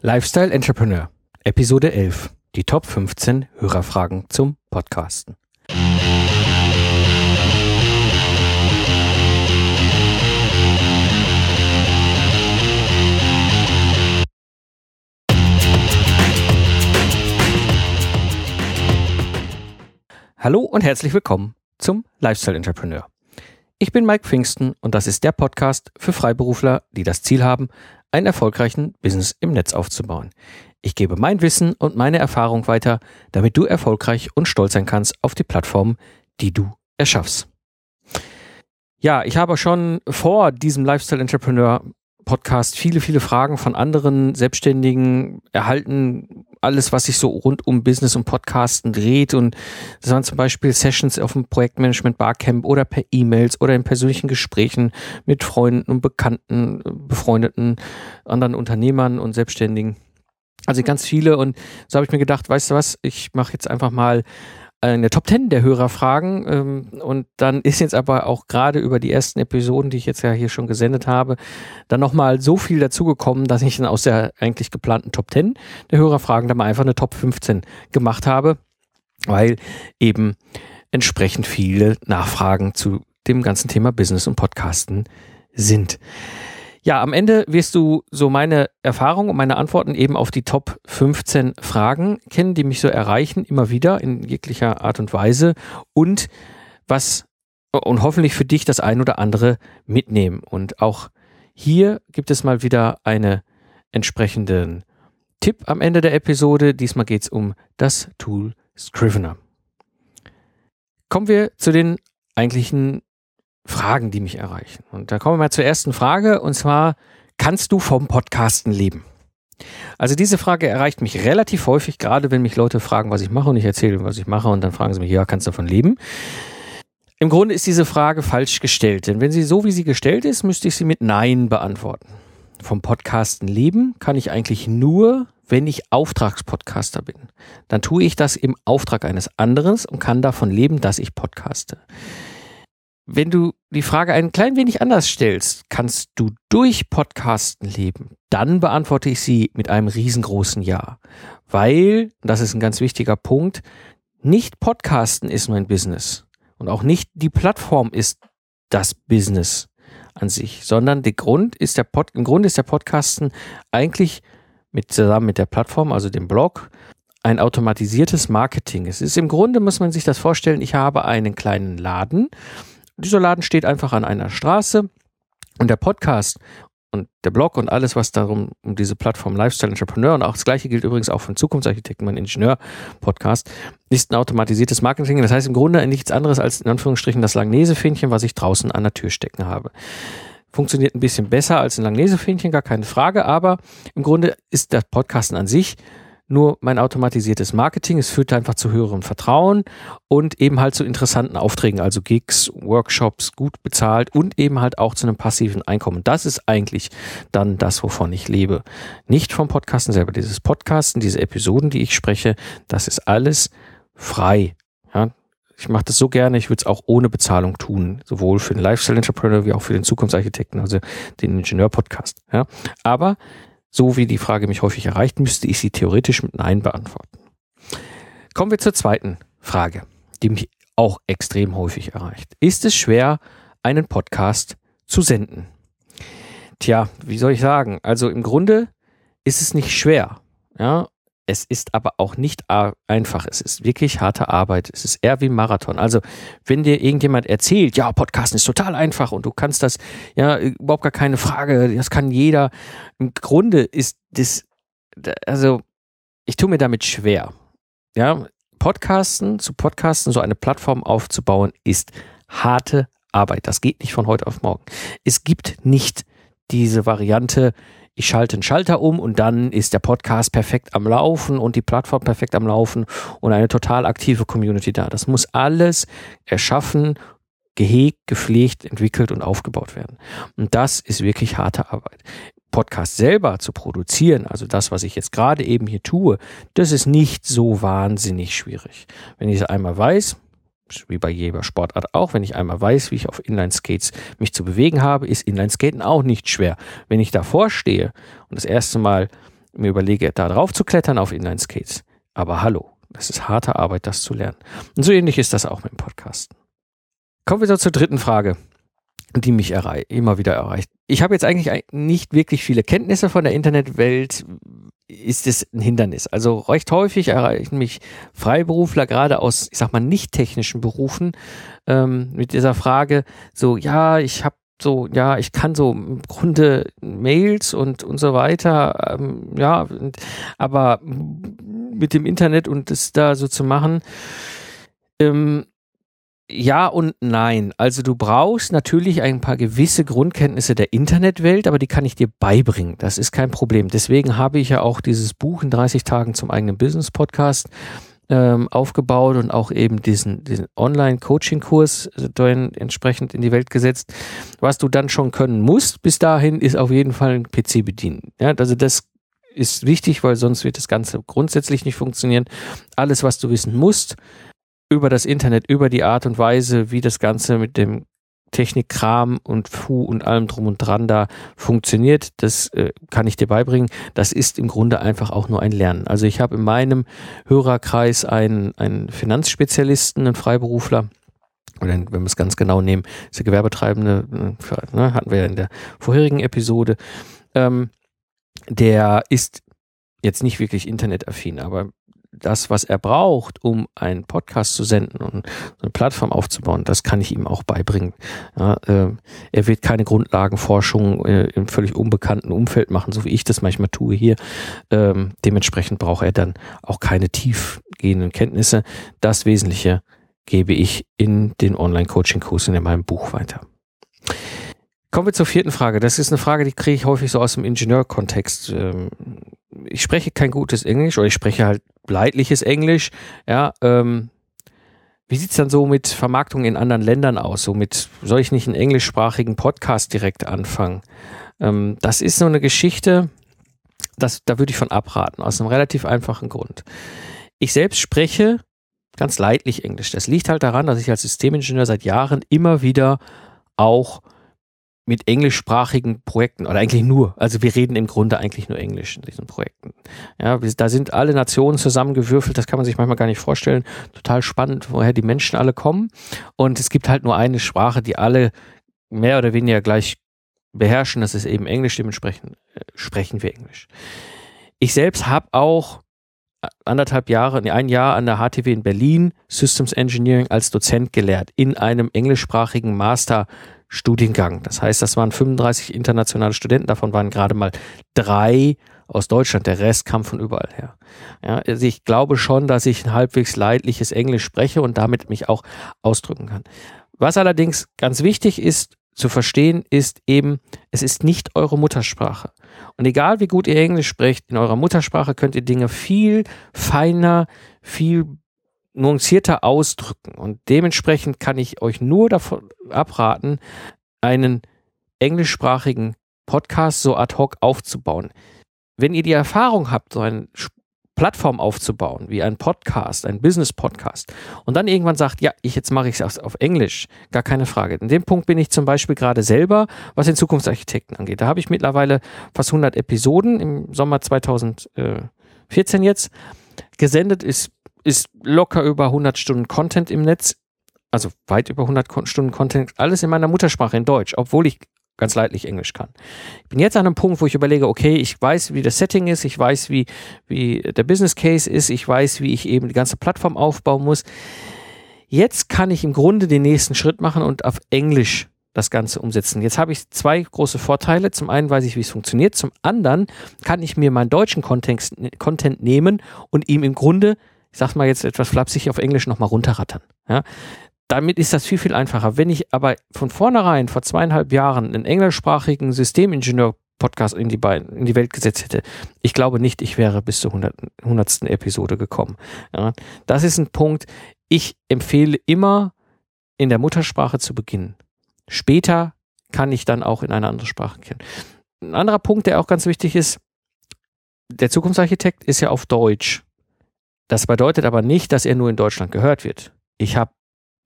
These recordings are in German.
Lifestyle Entrepreneur, Episode 11. Die Top 15 Hörerfragen zum Podcasten. Hallo und herzlich willkommen zum Lifestyle Entrepreneur. Ich bin Mike Pfingsten und das ist der Podcast für Freiberufler, die das Ziel haben, einen erfolgreichen Business im Netz aufzubauen. Ich gebe mein Wissen und meine Erfahrung weiter, damit du erfolgreich und stolz sein kannst auf die Plattform, die du erschaffst. Ja, ich habe schon vor diesem Lifestyle Entrepreneur Podcast viele, viele Fragen von anderen Selbstständigen erhalten. Alles, was sich so rund um Business und Podcasten dreht. Und das waren zum Beispiel Sessions auf dem Projektmanagement Barcamp oder per E-Mails oder in persönlichen Gesprächen mit Freunden und Bekannten, befreundeten anderen Unternehmern und Selbstständigen. Also ganz viele. Und so habe ich mir gedacht, weißt du was, ich mache jetzt einfach mal eine Top 10 der Hörerfragen. Ähm, und dann ist jetzt aber auch gerade über die ersten Episoden, die ich jetzt ja hier schon gesendet habe, dann nochmal so viel dazugekommen, dass ich dann aus der eigentlich geplanten Top 10 der Hörerfragen dann mal einfach eine Top 15 gemacht habe, weil eben entsprechend viele Nachfragen zu dem ganzen Thema Business und Podcasten sind. Ja, am Ende wirst du so meine Erfahrungen und meine Antworten eben auf die Top 15 Fragen kennen, die mich so erreichen, immer wieder in jeglicher Art und Weise und was und hoffentlich für dich das ein oder andere mitnehmen. Und auch hier gibt es mal wieder einen entsprechenden Tipp am Ende der Episode. Diesmal geht es um das Tool Scrivener. Kommen wir zu den eigentlichen Fragen, die mich erreichen. Und da kommen wir mal zur ersten Frage, und zwar, kannst du vom Podcasten leben? Also diese Frage erreicht mich relativ häufig, gerade wenn mich Leute fragen, was ich mache und ich erzähle, was ich mache und dann fragen sie mich, ja, kannst du davon leben? Im Grunde ist diese Frage falsch gestellt, denn wenn sie so wie sie gestellt ist, müsste ich sie mit Nein beantworten. Vom Podcasten leben kann ich eigentlich nur, wenn ich Auftragspodcaster bin. Dann tue ich das im Auftrag eines anderen und kann davon leben, dass ich podcaste. Wenn du die Frage ein klein wenig anders stellst, kannst du durch Podcasten leben? Dann beantworte ich sie mit einem riesengroßen Ja. Weil, das ist ein ganz wichtiger Punkt, nicht Podcasten ist mein Business. Und auch nicht die Plattform ist das Business an sich, sondern der Grund ist der Pod, im Grunde ist der Podcasten eigentlich mit, zusammen mit der Plattform, also dem Blog, ein automatisiertes Marketing. Es ist im Grunde, muss man sich das vorstellen, ich habe einen kleinen Laden dieser Laden steht einfach an einer Straße und der Podcast und der Blog und alles, was darum um diese Plattform Lifestyle Entrepreneur und auch das gleiche gilt übrigens auch für Zukunftsarchitekten, mein Ingenieur-Podcast, ist ein automatisiertes Marketing. Das heißt im Grunde nichts anderes als in Anführungsstrichen das Langnese-Fähnchen, was ich draußen an der Tür stecken habe. Funktioniert ein bisschen besser als ein Langnese-Fähnchen, gar keine Frage, aber im Grunde ist das Podcasten an sich nur mein automatisiertes Marketing. Es führt einfach zu höherem Vertrauen und eben halt zu interessanten Aufträgen, also Gigs, Workshops, gut bezahlt und eben halt auch zu einem passiven Einkommen. Das ist eigentlich dann das, wovon ich lebe. Nicht vom Podcasten selber. Dieses Podcasten, diese Episoden, die ich spreche, das ist alles frei. Ja, ich mache das so gerne, ich würde es auch ohne Bezahlung tun, sowohl für den Lifestyle-Entrepreneur wie auch für den Zukunftsarchitekten, also den Ingenieur-Podcast. Ja. Aber so wie die Frage mich häufig erreicht, müsste ich sie theoretisch mit Nein beantworten. Kommen wir zur zweiten Frage, die mich auch extrem häufig erreicht. Ist es schwer, einen Podcast zu senden? Tja, wie soll ich sagen? Also im Grunde ist es nicht schwer. Ja, es ist aber auch nicht einfach. Es ist wirklich harte Arbeit. Es ist eher wie Marathon. Also, wenn dir irgendjemand erzählt, ja, Podcasten ist total einfach und du kannst das, ja, überhaupt gar keine Frage, das kann jeder. Im Grunde ist das, also, ich tue mir damit schwer. Ja, Podcasten, zu Podcasten so eine Plattform aufzubauen, ist harte Arbeit. Das geht nicht von heute auf morgen. Es gibt nicht diese Variante, ich schalte einen Schalter um und dann ist der Podcast perfekt am Laufen und die Plattform perfekt am Laufen und eine total aktive Community da. Das muss alles erschaffen, gehegt, gepflegt, entwickelt und aufgebaut werden. Und das ist wirklich harte Arbeit. Podcast selber zu produzieren, also das, was ich jetzt gerade eben hier tue, das ist nicht so wahnsinnig schwierig. Wenn ich es einmal weiß, wie bei jeder Sportart auch, wenn ich einmal weiß, wie ich auf Inline-Skates mich zu bewegen habe, ist Inline-Skaten auch nicht schwer. Wenn ich davor stehe und das erste Mal mir überlege, da drauf zu klettern auf Inline-Skates. Aber hallo, das ist harte Arbeit, das zu lernen. Und so ähnlich ist das auch mit dem Podcasten. Kommen wir so zur dritten Frage, die mich immer wieder erreicht. Ich habe jetzt eigentlich nicht wirklich viele Kenntnisse von der Internetwelt. Ist es ein Hindernis? Also recht häufig erreichen mich Freiberufler gerade aus, ich sag mal, nicht technischen Berufen ähm, mit dieser Frage, so, ja, ich habe so, ja, ich kann so im Grunde Mails und, und so weiter, ähm, ja, aber mit dem Internet und das da so zu machen, ähm, ja und nein. Also du brauchst natürlich ein paar gewisse Grundkenntnisse der Internetwelt, aber die kann ich dir beibringen. Das ist kein Problem. Deswegen habe ich ja auch dieses Buch in 30 Tagen zum eigenen Business-Podcast ähm, aufgebaut und auch eben diesen, diesen Online-Coaching-Kurs äh, entsprechend in die Welt gesetzt. Was du dann schon können musst, bis dahin, ist auf jeden Fall ein PC bedienen. Ja, also das ist wichtig, weil sonst wird das Ganze grundsätzlich nicht funktionieren. Alles, was du wissen musst, über das Internet, über die Art und Weise, wie das Ganze mit dem Technikkram und Fu und allem drum und dran da funktioniert, das äh, kann ich dir beibringen. Das ist im Grunde einfach auch nur ein Lernen. Also ich habe in meinem Hörerkreis einen, einen Finanzspezialisten, einen Freiberufler, oder wenn wir es ganz genau nehmen, ist der Gewerbetreibende, äh, ne, hatten wir ja in der vorherigen Episode, ähm, der ist jetzt nicht wirklich internetaffin, aber das, was er braucht, um einen Podcast zu senden und eine Plattform aufzubauen, das kann ich ihm auch beibringen. Ja, äh, er wird keine Grundlagenforschung äh, im völlig unbekannten Umfeld machen, so wie ich das manchmal tue hier. Ähm, dementsprechend braucht er dann auch keine tiefgehenden Kenntnisse. Das Wesentliche gebe ich in den Online-Coaching-Kursen in meinem Buch weiter. Kommen wir zur vierten Frage. Das ist eine Frage, die kriege ich häufig so aus dem Ingenieurkontext. Ähm, ich spreche kein gutes Englisch oder ich spreche halt leidliches Englisch. Ja, ähm, wie sieht's dann so mit Vermarktung in anderen Ländern aus? So mit, soll ich nicht einen englischsprachigen Podcast direkt anfangen? Ähm, das ist so eine Geschichte, das, da würde ich von abraten, aus einem relativ einfachen Grund. Ich selbst spreche ganz leidlich Englisch. Das liegt halt daran, dass ich als Systemingenieur seit Jahren immer wieder auch mit englischsprachigen Projekten oder eigentlich nur, also wir reden im Grunde eigentlich nur Englisch in diesen Projekten. Ja, da sind alle Nationen zusammengewürfelt, das kann man sich manchmal gar nicht vorstellen. Total spannend, woher die Menschen alle kommen. Und es gibt halt nur eine Sprache, die alle mehr oder weniger gleich beherrschen, das ist eben Englisch, dementsprechend äh, sprechen wir Englisch. Ich selbst habe auch anderthalb Jahre, nee, ein Jahr an der HTW in Berlin Systems Engineering als Dozent gelehrt in einem englischsprachigen Master Studiengang. Das heißt, das waren 35 internationale Studenten, davon waren gerade mal drei aus Deutschland, der Rest kam von überall her. Ja, also ich glaube schon, dass ich ein halbwegs leidliches Englisch spreche und damit mich auch ausdrücken kann. Was allerdings ganz wichtig ist zu verstehen, ist eben, es ist nicht eure Muttersprache. Und egal wie gut ihr Englisch sprecht, in eurer Muttersprache könnt ihr Dinge viel feiner, viel nuancierter ausdrücken. Und dementsprechend kann ich euch nur davon abraten, einen englischsprachigen Podcast so ad hoc aufzubauen. Wenn ihr die Erfahrung habt, so eine Plattform aufzubauen, wie ein Podcast, ein Business-Podcast, und dann irgendwann sagt, ja, ich jetzt mache ich es auf Englisch, gar keine Frage. In dem Punkt bin ich zum Beispiel gerade selber, was den Zukunftsarchitekten angeht. Da habe ich mittlerweile fast 100 Episoden im Sommer 2014 jetzt gesendet, ist ist locker über 100 Stunden Content im Netz, also weit über 100 Stunden Content, alles in meiner Muttersprache in Deutsch, obwohl ich ganz leidlich Englisch kann. Ich bin jetzt an einem Punkt, wo ich überlege, okay, ich weiß, wie das Setting ist, ich weiß, wie, wie der Business Case ist, ich weiß, wie ich eben die ganze Plattform aufbauen muss. Jetzt kann ich im Grunde den nächsten Schritt machen und auf Englisch das Ganze umsetzen. Jetzt habe ich zwei große Vorteile. Zum einen weiß ich, wie es funktioniert. Zum anderen kann ich mir meinen deutschen Content, Content nehmen und ihm im Grunde ich sag's mal jetzt etwas flapsig auf Englisch nochmal runterrattern. Ja? Damit ist das viel, viel einfacher. Wenn ich aber von vornherein vor zweieinhalb Jahren einen englischsprachigen Systemingenieur Podcast in die, in die Welt gesetzt hätte, ich glaube nicht, ich wäre bis zur hundertsten Episode gekommen. Ja, das ist ein Punkt. Ich empfehle immer, in der Muttersprache zu beginnen. Später kann ich dann auch in eine andere Sprache kennen. Ein anderer Punkt, der auch ganz wichtig ist, der Zukunftsarchitekt ist ja auf Deutsch. Das bedeutet aber nicht, dass er nur in Deutschland gehört wird. Ich habe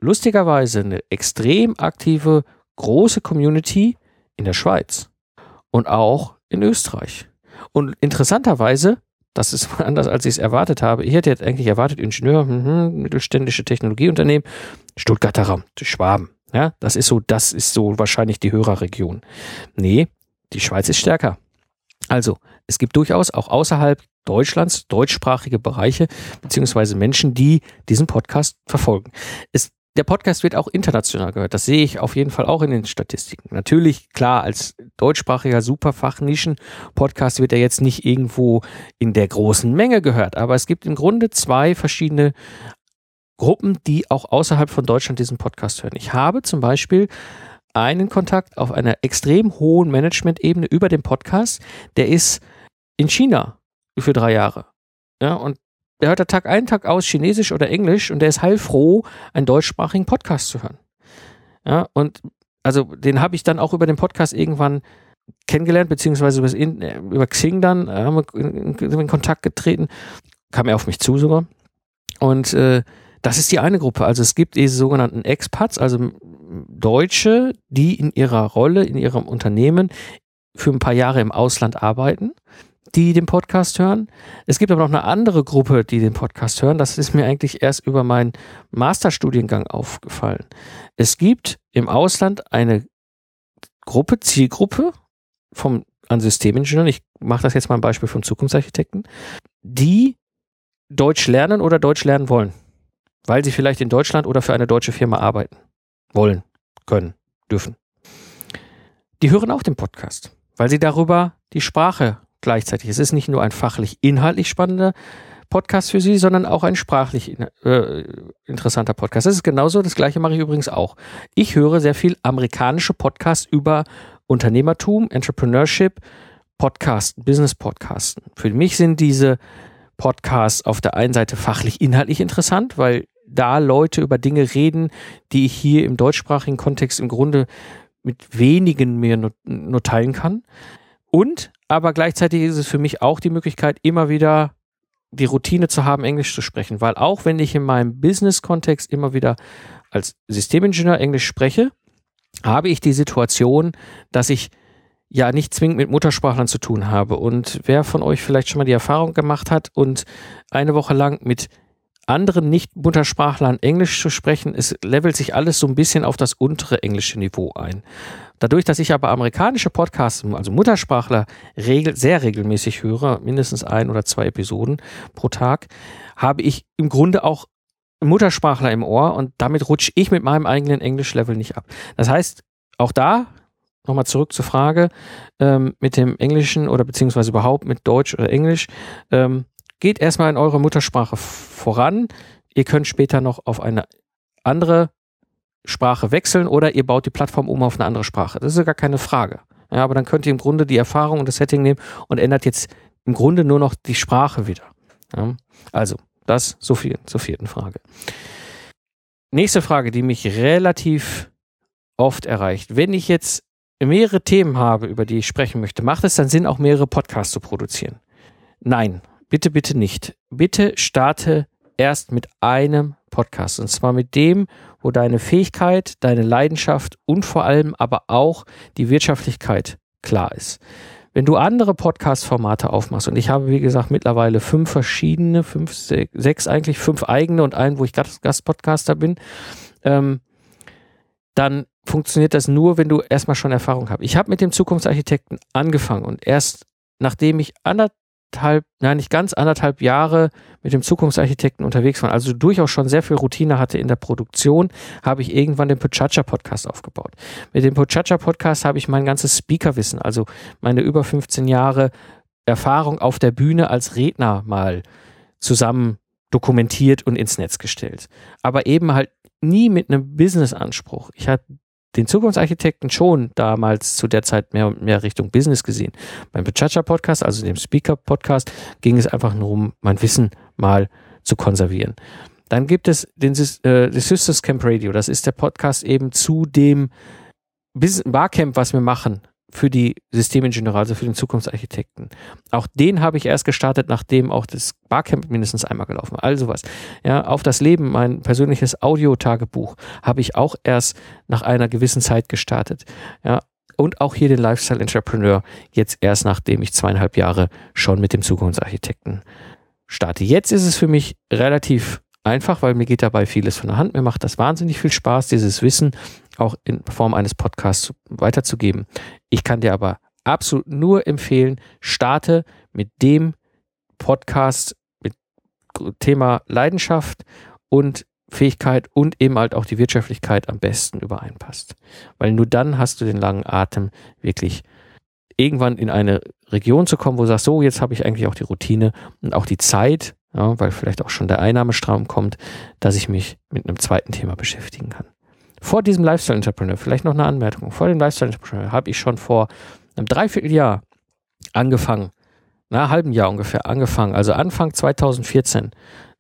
lustigerweise eine extrem aktive, große Community in der Schweiz und auch in Österreich. Und interessanterweise, das ist anders, als ich es erwartet habe. Ich hätte jetzt eigentlich erwartet, Ingenieur, mhm, mittelständische Technologieunternehmen, Stuttgarter Raum, Schwaben. Ja, das ist so, das ist so wahrscheinlich die Hörerregion. Nee, die Schweiz ist stärker. Also, es gibt durchaus auch außerhalb Deutschlands deutschsprachige Bereiche beziehungsweise Menschen, die diesen Podcast verfolgen. Es, der Podcast wird auch international gehört. Das sehe ich auf jeden Fall auch in den Statistiken. Natürlich, klar, als deutschsprachiger Superfach-Nischen-Podcast wird er jetzt nicht irgendwo in der großen Menge gehört, aber es gibt im Grunde zwei verschiedene Gruppen, die auch außerhalb von Deutschland diesen Podcast hören. Ich habe zum Beispiel einen Kontakt auf einer extrem hohen Management-Ebene über den Podcast. Der ist in China für drei Jahre. Ja, und der hört da Tag ein, Tag aus Chinesisch oder Englisch und der ist heilfroh, einen deutschsprachigen Podcast zu hören. Ja, und also den habe ich dann auch über den Podcast irgendwann kennengelernt, beziehungsweise über, äh, über Xing dann äh, haben wir in, in, Kontakt getreten, kam er auf mich zu sogar. Und äh, das ist die eine Gruppe. Also es gibt diese sogenannten Expats, also Deutsche, die in ihrer Rolle, in ihrem Unternehmen für ein paar Jahre im Ausland arbeiten die den Podcast hören. Es gibt aber noch eine andere Gruppe, die den Podcast hören. Das ist mir eigentlich erst über meinen Masterstudiengang aufgefallen. Es gibt im Ausland eine Gruppe, Zielgruppe vom an Systemingenieuren, ich mache das jetzt mal ein Beispiel vom Zukunftsarchitekten, die Deutsch lernen oder Deutsch lernen wollen, weil sie vielleicht in Deutschland oder für eine deutsche Firma arbeiten wollen, können, dürfen. Die hören auch den Podcast, weil sie darüber die Sprache gleichzeitig. Es ist nicht nur ein fachlich inhaltlich spannender Podcast für Sie, sondern auch ein sprachlich äh, interessanter Podcast. Das ist genauso, das gleiche mache ich übrigens auch. Ich höre sehr viel amerikanische Podcasts über Unternehmertum, Entrepreneurship, Podcasten, Business Podcasten. Für mich sind diese Podcasts auf der einen Seite fachlich inhaltlich interessant, weil da Leute über Dinge reden, die ich hier im deutschsprachigen Kontext im Grunde mit wenigen mir nur, nur teilen kann. Und aber gleichzeitig ist es für mich auch die Möglichkeit, immer wieder die Routine zu haben, Englisch zu sprechen, weil auch wenn ich in meinem Business-Kontext immer wieder als Systemingenieur Englisch spreche, habe ich die Situation, dass ich ja nicht zwingend mit Muttersprachlern zu tun habe. Und wer von euch vielleicht schon mal die Erfahrung gemacht hat und eine Woche lang mit anderen Nicht-Muttersprachlern Englisch zu sprechen, es levelt sich alles so ein bisschen auf das untere englische Niveau ein. Dadurch, dass ich aber amerikanische Podcasts, also Muttersprachler, regel, sehr regelmäßig höre, mindestens ein oder zwei Episoden pro Tag, habe ich im Grunde auch Muttersprachler im Ohr und damit rutsche ich mit meinem eigenen Englisch-Level nicht ab. Das heißt, auch da, nochmal zurück zur Frage, ähm, mit dem Englischen oder beziehungsweise überhaupt mit Deutsch oder Englisch, ähm, geht erstmal in eurer Muttersprache voran. Ihr könnt später noch auf eine andere Sprache wechseln oder ihr baut die Plattform um auf eine andere Sprache. Das ist ja gar keine Frage. Ja, aber dann könnt ihr im Grunde die Erfahrung und das Setting nehmen und ändert jetzt im Grunde nur noch die Sprache wieder. Ja, also, das so viel zur vierten Frage. Nächste Frage, die mich relativ oft erreicht. Wenn ich jetzt mehrere Themen habe, über die ich sprechen möchte, macht es dann Sinn, auch mehrere Podcasts zu produzieren? Nein, bitte, bitte nicht. Bitte starte erst mit einem Podcast. Und zwar mit dem, wo deine Fähigkeit, deine Leidenschaft und vor allem aber auch die Wirtschaftlichkeit klar ist. Wenn du andere Podcast-Formate aufmachst, und ich habe, wie gesagt, mittlerweile fünf verschiedene, fünf, sechs eigentlich, fünf eigene und einen, wo ich Gastpodcaster bin, ähm, dann funktioniert das nur, wenn du erstmal schon Erfahrung hast. Ich habe mit dem Zukunftsarchitekten angefangen und erst nachdem ich anderthalb anderthalb, nein, nicht ganz anderthalb Jahre mit dem Zukunftsarchitekten unterwegs war, also durchaus schon sehr viel Routine hatte in der Produktion, habe ich irgendwann den Pochacha Podcast aufgebaut. Mit dem Pochacha Podcast habe ich mein ganzes Speakerwissen, also meine über 15 Jahre Erfahrung auf der Bühne als Redner mal zusammen dokumentiert und ins Netz gestellt. Aber eben halt nie mit einem Business-Anspruch. Ich hatte den Zukunftsarchitekten schon damals zu der Zeit mehr und mehr Richtung Business gesehen. Beim Bechacha Podcast, also dem Speaker Podcast, ging es einfach nur um mein Wissen mal zu konservieren. Dann gibt es den äh, The Sisters Camp Radio. Das ist der Podcast eben zu dem Barcamp, was wir machen für die Systemingenieure, also für den Zukunftsarchitekten. Auch den habe ich erst gestartet, nachdem auch das Barcamp mindestens einmal gelaufen war. Also was. Ja, auf das Leben, mein persönliches Audiotagebuch, habe ich auch erst nach einer gewissen Zeit gestartet. Ja, und auch hier den Lifestyle Entrepreneur jetzt erst nachdem ich zweieinhalb Jahre schon mit dem Zukunftsarchitekten starte. Jetzt ist es für mich relativ einfach, weil mir geht dabei vieles von der Hand. Mir macht das wahnsinnig viel Spaß, dieses Wissen auch in Form eines Podcasts weiterzugeben. Ich kann dir aber absolut nur empfehlen, starte mit dem Podcast mit Thema Leidenschaft und Fähigkeit und eben halt auch die Wirtschaftlichkeit am besten übereinpasst. Weil nur dann hast du den langen Atem wirklich irgendwann in eine Region zu kommen, wo du sagst, so, jetzt habe ich eigentlich auch die Routine und auch die Zeit, ja, weil vielleicht auch schon der Einnahmestraum kommt, dass ich mich mit einem zweiten Thema beschäftigen kann. Vor diesem Lifestyle Entrepreneur, vielleicht noch eine Anmerkung, vor dem Lifestyle Entrepreneur habe ich schon vor einem Dreivierteljahr angefangen, na, halben Jahr ungefähr angefangen, also Anfang 2014,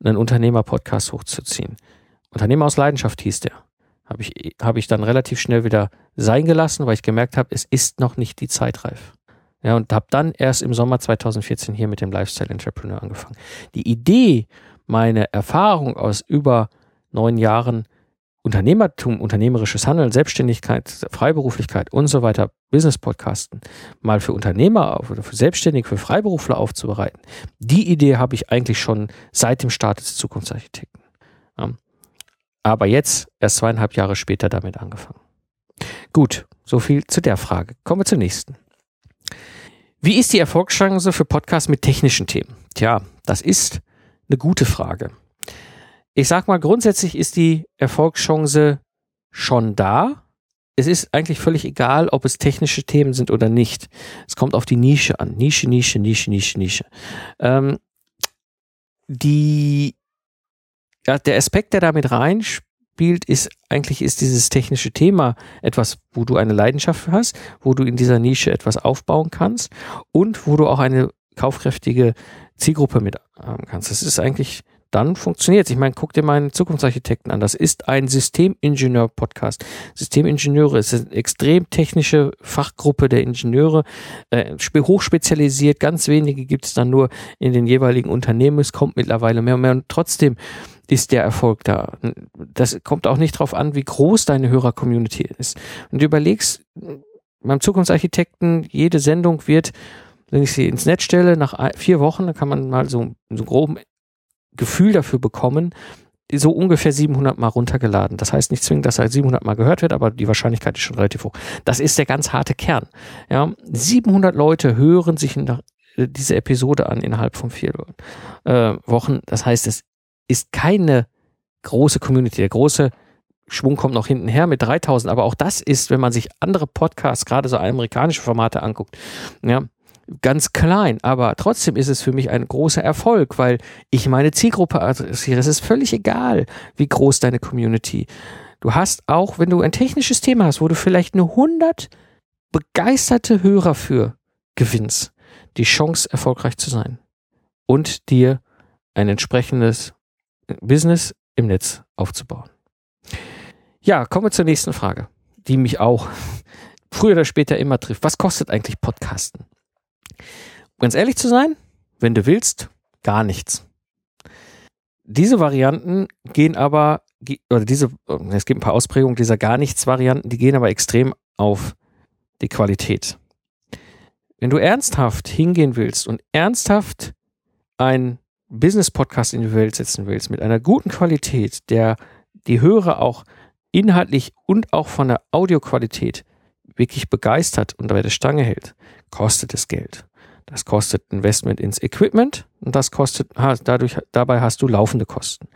einen Unternehmer-Podcast hochzuziehen. Unternehmer aus Leidenschaft hieß der. Habe ich, hab ich dann relativ schnell wieder sein gelassen, weil ich gemerkt habe, es ist noch nicht die Zeit reif. Ja, und habe dann erst im Sommer 2014 hier mit dem Lifestyle Entrepreneur angefangen. Die Idee, meine Erfahrung aus über neun Jahren Unternehmertum, unternehmerisches Handeln, Selbstständigkeit, Freiberuflichkeit und so weiter, Business-Podcasten mal für Unternehmer oder für Selbstständige, für Freiberufler aufzubereiten. Die Idee habe ich eigentlich schon seit dem Start des Zukunftsarchitekten. Aber jetzt, erst zweieinhalb Jahre später, damit angefangen. Gut, so viel zu der Frage. Kommen wir zur nächsten. Wie ist die Erfolgschance für Podcasts mit technischen Themen? Tja, das ist eine gute Frage. Ich sag mal, grundsätzlich ist die Erfolgschance schon da. Es ist eigentlich völlig egal, ob es technische Themen sind oder nicht. Es kommt auf die Nische an. Nische, Nische, Nische, Nische, Nische. Ähm, die ja, der Aspekt, der damit reinspielt, ist eigentlich ist dieses technische Thema etwas, wo du eine Leidenschaft hast, wo du in dieser Nische etwas aufbauen kannst und wo du auch eine kaufkräftige Zielgruppe mit haben kannst. Das ist eigentlich dann funktioniert es. Ich meine, guck dir meinen Zukunftsarchitekten an. Das ist ein Systemingenieur-Podcast. Systemingenieure ist eine extrem technische Fachgruppe der Ingenieure, äh, hochspezialisiert. Ganz wenige gibt es dann nur in den jeweiligen Unternehmen. Es kommt mittlerweile mehr und mehr. Und trotzdem ist der Erfolg da. Das kommt auch nicht darauf an, wie groß deine Hörer-Community ist. Und du überlegst, beim Zukunftsarchitekten, jede Sendung wird, wenn ich sie ins Netz stelle, nach vier Wochen, dann kann man mal so, so groben Gefühl dafür bekommen, so ungefähr 700 Mal runtergeladen. Das heißt nicht zwingend, dass er 700 Mal gehört wird, aber die Wahrscheinlichkeit ist schon relativ hoch. Das ist der ganz harte Kern. Ja, 700 Leute hören sich nach, äh, diese Episode an innerhalb von vier äh, Wochen. Das heißt, es ist keine große Community. Der große Schwung kommt noch hinten her mit 3000, aber auch das ist, wenn man sich andere Podcasts, gerade so amerikanische Formate anguckt, ja, ganz klein, aber trotzdem ist es für mich ein großer Erfolg, weil ich meine Zielgruppe adressiere. Es ist völlig egal, wie groß deine Community. Du hast auch, wenn du ein technisches Thema hast, wo du vielleicht nur 100 begeisterte Hörer für gewinnst, die Chance, erfolgreich zu sein und dir ein entsprechendes Business im Netz aufzubauen. Ja, kommen wir zur nächsten Frage, die mich auch früher oder später immer trifft. Was kostet eigentlich Podcasten? Ganz ehrlich zu sein, wenn du willst, gar nichts. Diese Varianten gehen aber, oder diese, es gibt ein paar Ausprägungen dieser gar nichts Varianten, die gehen aber extrem auf die Qualität. Wenn du ernsthaft hingehen willst und ernsthaft ein Business-Podcast in die Welt setzen willst, mit einer guten Qualität, der die Hörer auch inhaltlich und auch von der Audioqualität wirklich begeistert und bei der Stange hält, kostet es Geld. Das kostet Investment ins Equipment und das kostet, dadurch, dabei hast du laufende Kosten.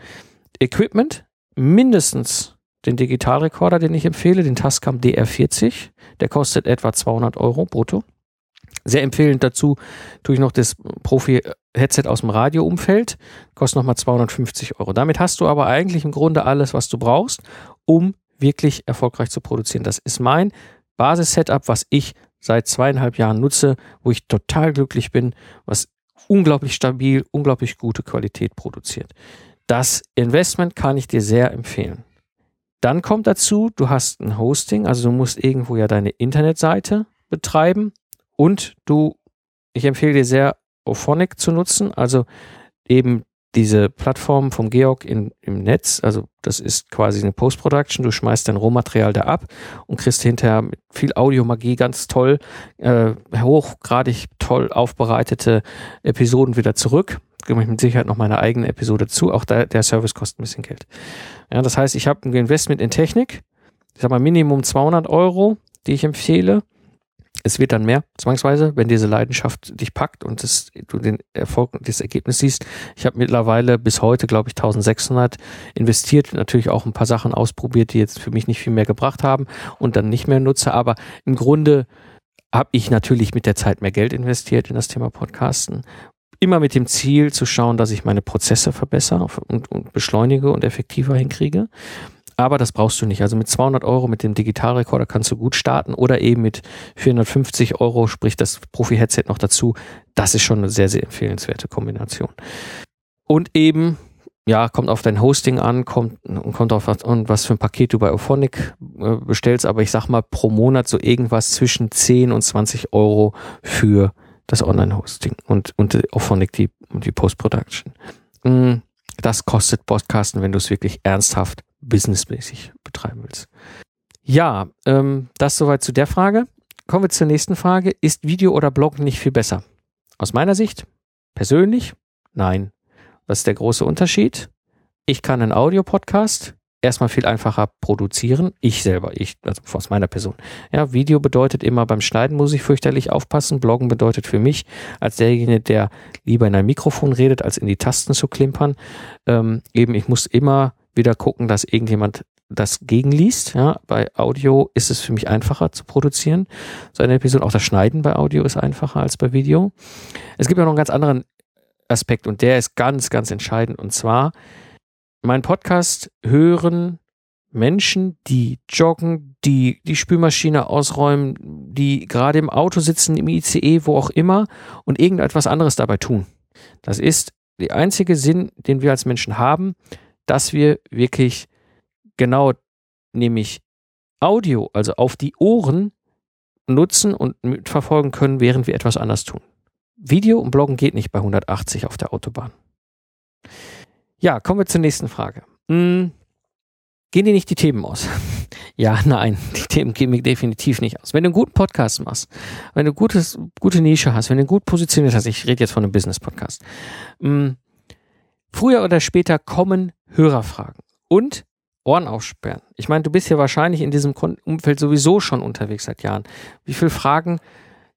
Equipment, mindestens den Digitalrekorder, den ich empfehle, den Tascam DR40, der kostet etwa 200 Euro brutto. Sehr empfehlend dazu tue ich noch das Profi-Headset aus dem Radioumfeld, kostet nochmal 250 Euro. Damit hast du aber eigentlich im Grunde alles, was du brauchst, um wirklich erfolgreich zu produzieren. Das ist mein Basis-Setup, was ich seit zweieinhalb Jahren nutze, wo ich total glücklich bin, was unglaublich stabil, unglaublich gute Qualität produziert. Das Investment kann ich dir sehr empfehlen. Dann kommt dazu, du hast ein Hosting, also du musst irgendwo ja deine Internetseite betreiben und du, ich empfehle dir sehr, Ophonic zu nutzen, also eben diese Plattform vom Georg in, im Netz, also das ist quasi eine Post-Production, du schmeißt dein Rohmaterial da ab und kriegst hinterher mit viel Audiomagie ganz toll, äh, hochgradig toll aufbereitete Episoden wieder zurück. Gebe ich mit Sicherheit noch meine eigene Episode zu, auch der, der Service kostet ein bisschen Geld. Ja, das heißt, ich habe ein Investment in Technik, ich sag mal Minimum 200 Euro, die ich empfehle es wird dann mehr, zwangsweise, wenn diese Leidenschaft dich packt und das, du den Erfolg und das Ergebnis siehst. Ich habe mittlerweile bis heute, glaube ich, 1600 investiert, natürlich auch ein paar Sachen ausprobiert, die jetzt für mich nicht viel mehr gebracht haben und dann nicht mehr nutze. Aber im Grunde habe ich natürlich mit der Zeit mehr Geld investiert in das Thema Podcasten. Immer mit dem Ziel zu schauen, dass ich meine Prozesse verbessere und, und beschleunige und effektiver hinkriege. Aber das brauchst du nicht. Also mit 200 Euro mit dem Digitalrekorder kannst du gut starten oder eben mit 450 Euro, sprich das Profi-Headset noch dazu. Das ist schon eine sehr, sehr empfehlenswerte Kombination. Und eben, ja, kommt auf dein Hosting an, kommt, kommt auf was, und was für ein Paket du bei Auphonic äh, bestellst. Aber ich sag mal pro Monat so irgendwas zwischen 10 und 20 Euro für das Online-Hosting und, und Auphonic die, die Post-Production. Mm, das kostet Podcasten, wenn du es wirklich ernsthaft businessmäßig betreiben willst. Ja, ähm, das soweit zu der Frage. Kommen wir zur nächsten Frage. Ist Video oder Blog nicht viel besser? Aus meiner Sicht, persönlich, nein. Was ist der große Unterschied? Ich kann einen Audio-Podcast erstmal viel einfacher produzieren. Ich selber, ich, also aus meiner Person. Ja, Video bedeutet immer, beim Schneiden muss ich fürchterlich aufpassen. Bloggen bedeutet für mich, als derjenige, der lieber in ein Mikrofon redet, als in die Tasten zu klimpern, ähm, eben, ich muss immer wieder gucken, dass irgendjemand das gegenliest. Ja, bei Audio ist es für mich einfacher zu produzieren. So eine Episode, auch das Schneiden bei Audio ist einfacher als bei Video. Es gibt ja noch einen ganz anderen Aspekt und der ist ganz, ganz entscheidend. Und zwar, mein Podcast hören Menschen, die joggen, die die Spülmaschine ausräumen, die gerade im Auto sitzen, im ICE, wo auch immer und irgendetwas anderes dabei tun. Das ist der einzige Sinn, den wir als Menschen haben, dass wir wirklich genau nämlich Audio, also auf die Ohren nutzen und mitverfolgen können, während wir etwas anders tun. Video und Bloggen geht nicht bei 180 auf der Autobahn. Ja, kommen wir zur nächsten Frage. Hm, gehen dir nicht die Themen aus? ja, nein, die Themen gehen mir definitiv nicht aus. Wenn du einen guten Podcast machst, wenn du gutes, gute Nische hast, wenn du gut positioniert hast, ich rede jetzt von einem Business-Podcast, hm, früher oder später kommen Hörerfragen und Ohren aufsperren. Ich meine, du bist ja wahrscheinlich in diesem Umfeld sowieso schon unterwegs seit Jahren. Wie viele Fragen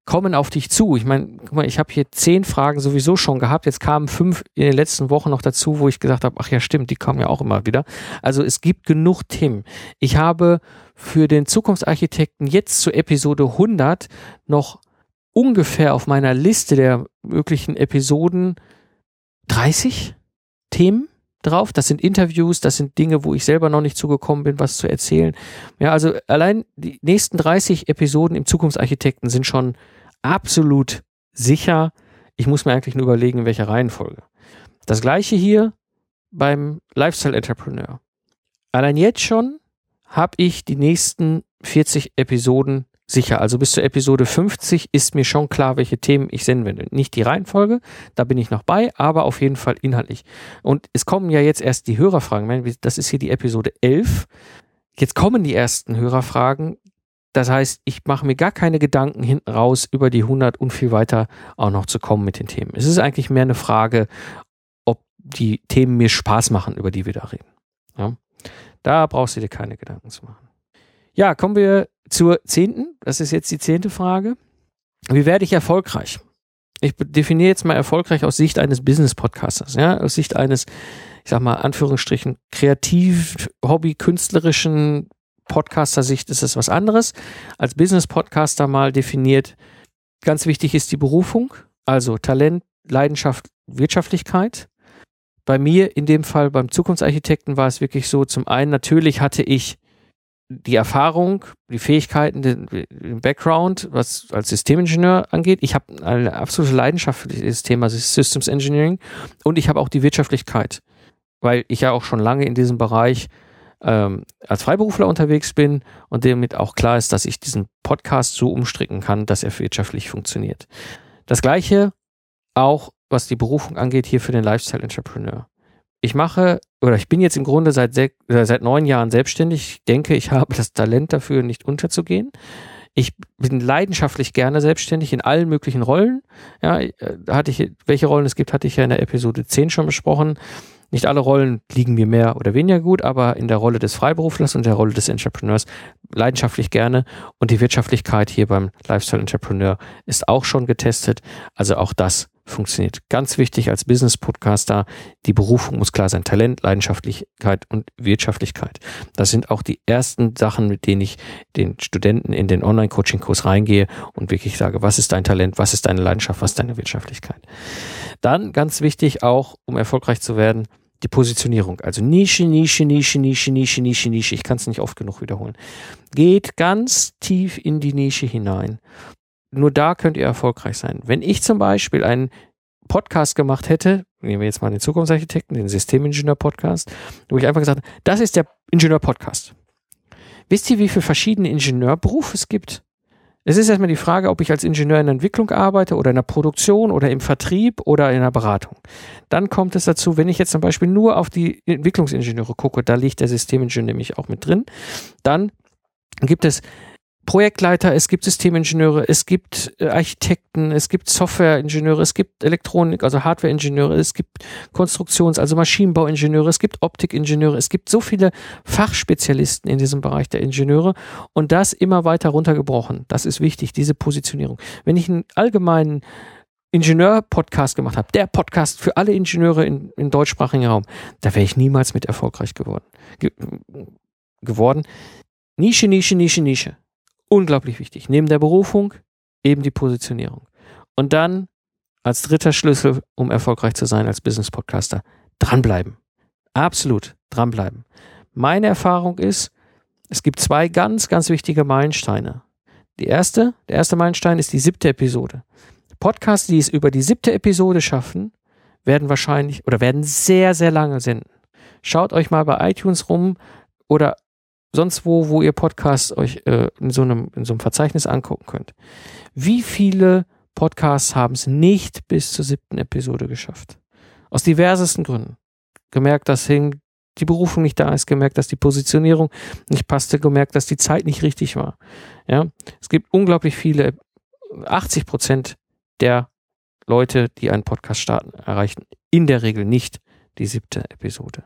kommen auf dich zu? Ich meine, guck mal, ich habe hier zehn Fragen sowieso schon gehabt. Jetzt kamen fünf in den letzten Wochen noch dazu, wo ich gesagt habe, ach ja, stimmt, die kommen ja auch immer wieder. Also es gibt genug Themen. Ich habe für den Zukunftsarchitekten jetzt zur Episode 100 noch ungefähr auf meiner Liste der möglichen Episoden 30 Themen drauf. Das sind Interviews, das sind Dinge, wo ich selber noch nicht zugekommen bin, was zu erzählen. Ja, also allein die nächsten 30 Episoden im Zukunftsarchitekten sind schon absolut sicher. Ich muss mir eigentlich nur überlegen, in welcher Reihenfolge. Das gleiche hier beim Lifestyle Entrepreneur. Allein jetzt schon habe ich die nächsten 40 Episoden sicher. Also bis zur Episode 50 ist mir schon klar, welche Themen ich senden werde. Nicht die Reihenfolge, da bin ich noch bei, aber auf jeden Fall inhaltlich. Und es kommen ja jetzt erst die Hörerfragen. Das ist hier die Episode 11. Jetzt kommen die ersten Hörerfragen. Das heißt, ich mache mir gar keine Gedanken hinten raus über die 100 und viel weiter auch noch zu kommen mit den Themen. Es ist eigentlich mehr eine Frage, ob die Themen mir Spaß machen, über die wir da reden. Ja? Da brauchst du dir keine Gedanken zu machen. Ja, kommen wir zur zehnten. Das ist jetzt die zehnte Frage. Wie werde ich erfolgreich? Ich definiere jetzt mal erfolgreich aus Sicht eines Business-Podcasters, ja, aus Sicht eines, ich sag mal, Anführungsstrichen, kreativ, hobby, künstlerischen Podcaster-Sicht ist es was anderes. Als Business-Podcaster mal definiert, ganz wichtig ist die Berufung, also Talent, Leidenschaft, Wirtschaftlichkeit. Bei mir in dem Fall beim Zukunftsarchitekten war es wirklich so, zum einen natürlich hatte ich die Erfahrung, die Fähigkeiten, den, den, Background, was als Systemingenieur angeht. Ich habe eine absolute Leidenschaft für dieses Thema Systems Engineering und ich habe auch die Wirtschaftlichkeit, weil ich ja auch schon lange in diesem Bereich ähm, als Freiberufler unterwegs bin und damit auch klar ist, dass ich diesen Podcast so umstricken kann, dass er wirtschaftlich funktioniert. Das gleiche auch was die Berufung angeht, hier für den Lifestyle Entrepreneur. Ich mache, oder ich bin jetzt im Grunde seit, äh, seit neun Jahren selbstständig. Ich denke, ich habe das Talent dafür, nicht unterzugehen. Ich bin leidenschaftlich gerne selbstständig in allen möglichen Rollen. Ja, äh, hatte ich, welche Rollen es gibt, hatte ich ja in der Episode 10 schon besprochen. Nicht alle Rollen liegen mir mehr oder weniger gut, aber in der Rolle des Freiberuflers und der Rolle des Entrepreneurs leidenschaftlich gerne. Und die Wirtschaftlichkeit hier beim Lifestyle Entrepreneur ist auch schon getestet. Also auch das funktioniert. Ganz wichtig als Business-Podcaster, die Berufung muss klar sein. Talent, Leidenschaftlichkeit und Wirtschaftlichkeit. Das sind auch die ersten Sachen, mit denen ich den Studenten in den Online-Coaching-Kurs reingehe und wirklich sage, was ist dein Talent, was ist deine Leidenschaft, was ist deine Wirtschaftlichkeit. Dann ganz wichtig auch, um erfolgreich zu werden, die Positionierung. Also Nische, Nische, Nische, Nische, Nische, Nische, Nische. Ich kann es nicht oft genug wiederholen. Geht ganz tief in die Nische hinein. Nur da könnt ihr erfolgreich sein. Wenn ich zum Beispiel einen Podcast gemacht hätte, nehmen wir jetzt mal den Zukunftsarchitekten, den Systemingenieur-Podcast, wo ich einfach gesagt habe, das ist der Ingenieur-Podcast. Wisst ihr, wie viele verschiedene Ingenieurberufe es gibt? Es ist erstmal die Frage, ob ich als Ingenieur in der Entwicklung arbeite oder in der Produktion oder im Vertrieb oder in der Beratung. Dann kommt es dazu, wenn ich jetzt zum Beispiel nur auf die Entwicklungsingenieure gucke, da liegt der Systemingenieur nämlich auch mit drin, dann gibt es Projektleiter, es gibt Systemingenieure, es gibt äh, Architekten, es gibt Softwareingenieure, es gibt Elektronik, also Hardwareingenieure, es gibt Konstruktions-, also Maschinenbauingenieure, es gibt Optikingenieure, es gibt so viele Fachspezialisten in diesem Bereich der Ingenieure und das immer weiter runtergebrochen. Das ist wichtig, diese Positionierung. Wenn ich einen allgemeinen Ingenieur-Podcast gemacht habe, der Podcast für alle Ingenieure in, im deutschsprachigen Raum, da wäre ich niemals mit erfolgreich geworden. Ge geworden. Nische, Nische, Nische, Nische unglaublich wichtig. Neben der Berufung eben die Positionierung. Und dann als dritter Schlüssel, um erfolgreich zu sein als Business Podcaster, dranbleiben. Absolut dranbleiben. Meine Erfahrung ist, es gibt zwei ganz, ganz wichtige Meilensteine. Die erste, der erste Meilenstein ist die siebte Episode. Podcasts, die es über die siebte Episode schaffen, werden wahrscheinlich oder werden sehr, sehr lange senden. Schaut euch mal bei iTunes rum oder sonst wo, wo ihr Podcasts euch äh, in, so einem, in so einem Verzeichnis angucken könnt. Wie viele Podcasts haben es nicht bis zur siebten Episode geschafft? Aus diversesten Gründen. Gemerkt, dass hing, die Berufung nicht da ist, gemerkt, dass die Positionierung nicht passte, gemerkt, dass die Zeit nicht richtig war. Ja, es gibt unglaublich viele, 80 Prozent der Leute, die einen Podcast starten, erreichen in der Regel nicht die siebte Episode.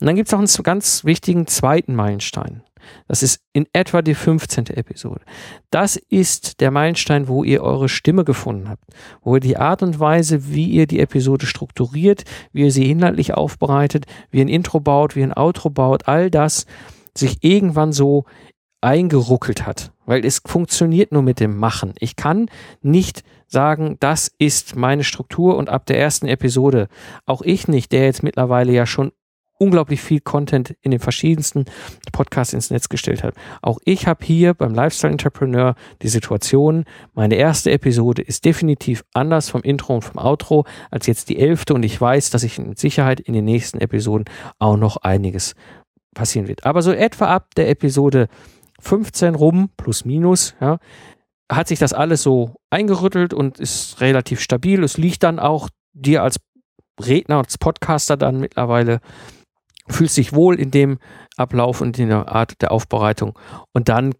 Und dann gibt es auch einen ganz wichtigen zweiten Meilenstein. Das ist in etwa die 15. Episode. Das ist der Meilenstein, wo ihr eure Stimme gefunden habt, wo ihr die Art und Weise, wie ihr die Episode strukturiert, wie ihr sie inhaltlich aufbereitet, wie ihr ein Intro baut, wie ihr ein Outro baut, all das sich irgendwann so eingeruckelt hat, weil es funktioniert nur mit dem Machen. Ich kann nicht sagen, das ist meine Struktur und ab der ersten Episode, auch ich nicht, der jetzt mittlerweile ja schon unglaublich viel Content in den verschiedensten Podcasts ins Netz gestellt hat. Auch ich habe hier beim Lifestyle Entrepreneur die Situation, meine erste Episode ist definitiv anders vom Intro und vom Outro als jetzt die elfte und ich weiß, dass ich mit Sicherheit in den nächsten Episoden auch noch einiges passieren wird. Aber so etwa ab der Episode 15 rum, plus minus, ja, hat sich das alles so eingerüttelt und ist relativ stabil. Es liegt dann auch dir als Redner, als Podcaster dann mittlerweile, fühlst dich wohl in dem Ablauf und in der Art der Aufbereitung und dann